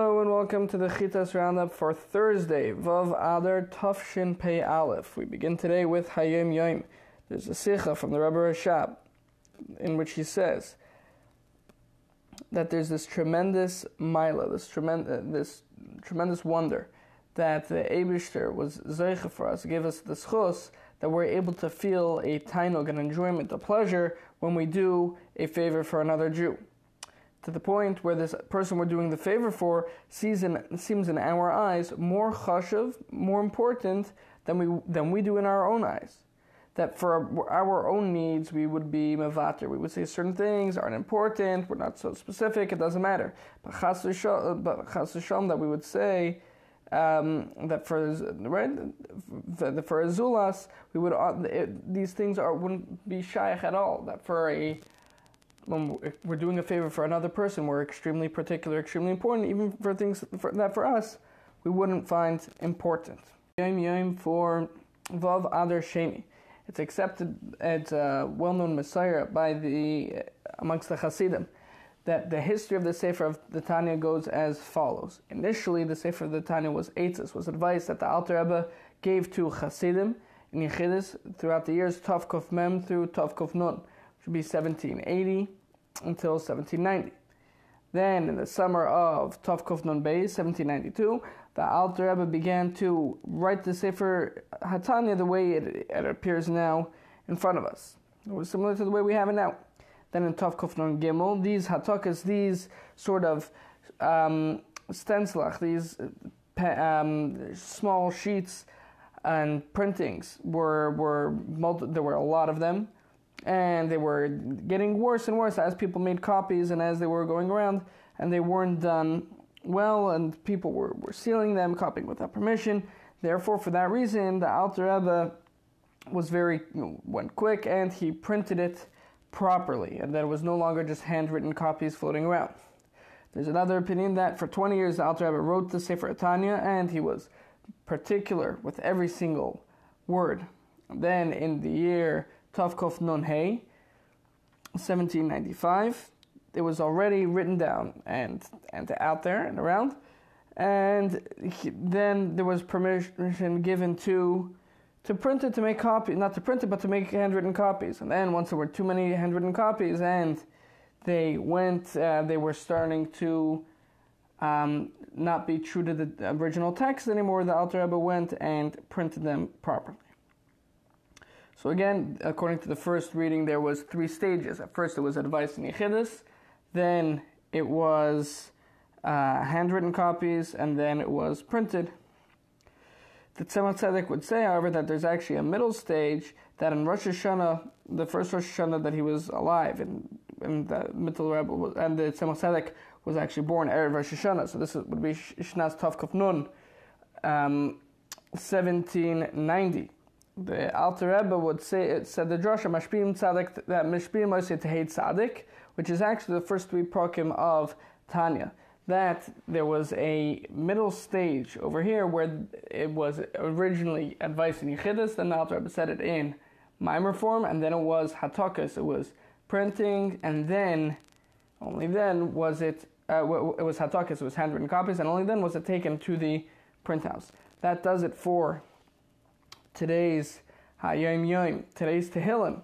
Hello and welcome to the Chitas Roundup for Thursday, Vav Adar Tufshin Pei Aleph. We begin today with Hayom Yom. There's a Sikha from the Rebbe Rashab in which he says that there's this tremendous mila, this, tremendous, uh, this tremendous wonder that the Abishter was Zeicha for us, gave us the schos that we're able to feel a tainog, an enjoyment, a pleasure when we do a favor for another Jew to the point where this person we're doing the favor for sees in, seems in our eyes more chashav, more important than we than we do in our own eyes. That for our own needs we would be mevater. We would say certain things aren't important. We're not so specific. It doesn't matter. But chas that we would say. Um, that for right for a zulas we would uh, it, these things are wouldn't be shaykh at all. That for a when we're doing a favor for another person, we're extremely particular, extremely important, even for things that for us we wouldn't find important. Yom Yom for Vav Adar Sheni. It's accepted, it's a well-known Messiah by the uh, amongst the Hasidim that the history of the Sefer of the Tanya goes as follows. Initially, the Sefer of the Tanya was Eitzes, was advice that the Alter Rebbe gave to Hasidim in Yechidus throughout the years Tov Mem through Tov Nun, which would be 1780 until 1790. Then, in the summer of Tov Nun Bey, 1792, the Alter Rebbe began to write the Sefer Hatanya the way it, it, appears now in front of us. It was similar to the way we have it now. Then in Tov Nun Gimel, these Hatakas, these sort of um, stencilach, these um, small sheets and printings were were multi- there were a lot of them and they were getting worse and worse as people made copies and as they were going around and they weren't done well and people were, were stealing them copying without permission. Therefore for that reason the Alter Rebbe was very went quick and he printed it properly and that it was no longer just handwritten copies floating around. There's another opinion that for 20 years the Alter Rebbe wrote the Sefer Tanya and he was particular with every single word. Then in the year Tavkov Nun Hey, 1795. It was already written down and, and out there and around. And he, then there was permission given to to print it to make copies, not to print it, but to make handwritten copies. And then once there were too many handwritten copies, and they went, uh, they were starting to um, not be true to the original text anymore. The Alter Rebbe went and printed them properly. So again, according to the first reading, there was three stages. At first, it was advice in Yechidus, then it was uh, handwritten copies, and then it was printed. The Tzemach Tzedek would say, however, that there's actually a middle stage that in Rosh Hashanah, the first Rosh Hashanah that he was alive, and, in the Mittel Rebbe, was, and the Tzemach Tzedek was actually born Erev Rosh Hashanah. So this would be Shnas Tov Nun, um, 1790 the Alter Rebbe would say it said the drasha mashpim tzadik that mashpim moisei tehei tzadik, which is actually the first three prokim of Tanya. That there was a middle stage over here where it was originally advice in Yechidus, then the Alter Rebbe said it in Mimer form, and then it was Hatakas, it was printing, and then, only then was it, uh, it was Hatakas, it was handwritten copies, and only then was it taken to the print house. That does it for today's Hayom Yom, today's Tehillim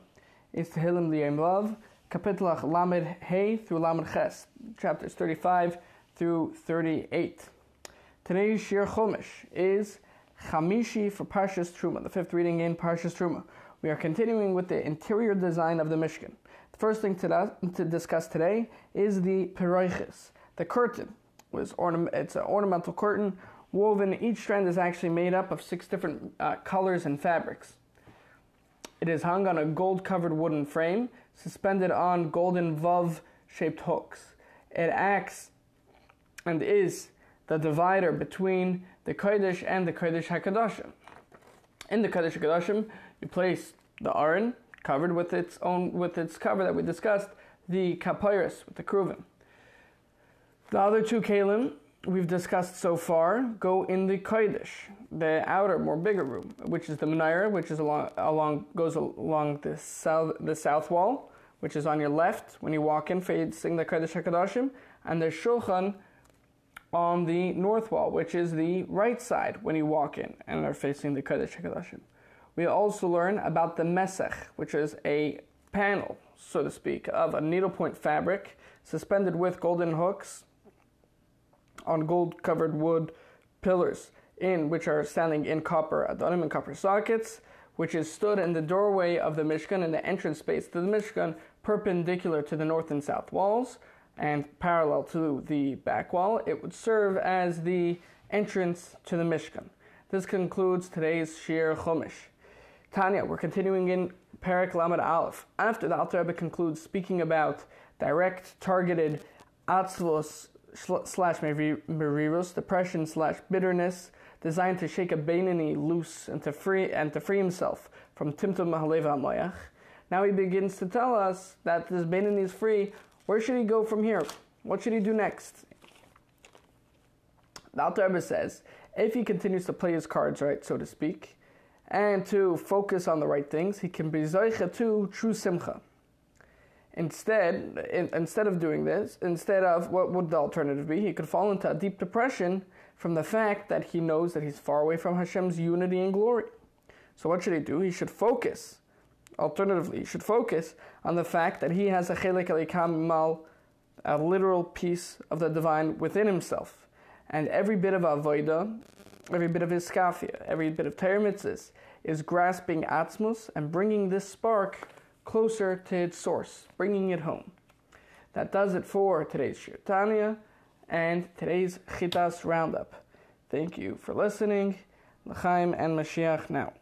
is Tehillim Liyom Love, Kapitlach Lamed Hey through Lamed Ches, chapters 35 through 38. Today's Shiur Chumash is Chamishi for Parshas Truma, the fifth reading in Parshas Truma. We are continuing with the interior design of the Mishkan. The first thing to, to discuss today is the Peroiches, the curtain. Was ornament, it's an ornamental curtain woven. Each strand is actually made up of six different uh, colors and fabrics. It is hung on a gold covered wooden frame, suspended on golden vav shaped hooks. It acts and is the divider between the Kodesh and the Kodesh HaKadoshim. In the Kodesh HaKadoshim, you place the Aron, covered with its own with its cover that we discussed, the Kapores with the Kruvim. The other two Kalim we've discussed so far go in the Kodesh, the outer, more bigger room, which is the Menorah, which is along, along goes along the south the south wall, which is on your left when you walk in facing the Kodesh Hakadoshim, and the Shulchan on the north wall, which is the right side when you walk in and are facing the Kodesh HaKodashim. We also learn about the Mesech, which is a panel, so to speak, of a needlepoint fabric suspended with golden hooks on gold covered wood pillars, in which are standing in copper adonim and copper sockets, which is stood in the doorway of the Mishkan in the entrance space to the Mishkan, perpendicular to the north and south walls and parallel to the back wall. It would serve as the entrance to the Mishkan. This concludes today's Shiur Chumash. Tanya, we're continuing in Perak Lamed Aleph. After the Alter Rebbe concludes speaking about direct, targeted atzvos slash merirus, depression slash bitterness, designed to shake a Beinani loose and to free and to free himself from Timtum Mahaleva Moyach. Now he begins to tell us that this Beinani is free. Where should he go from here? What should he do next? The Alter Rebbe says, if he continues to play his cards right, so to speak, and to focus on the right things, he can be zoicha to true simcha. Instead, in, instead of doing this, instead of what would the alternative be? He could fall into a deep depression from the fact that he knows that he's far away from Hashem's unity and glory. So what should he do? He should focus. Alternatively, he should focus on the fact that he has a chelik mal, a literal piece of the divine within himself, and every bit of avodah every bit of iskafia, every bit of termitzis is grasping atzmus and bringing this spark closer to its source, bringing it home. That does it for today's Shiur Tanya and today's Chitas Roundup. Thank you for listening. L'chaim and Mashiach now.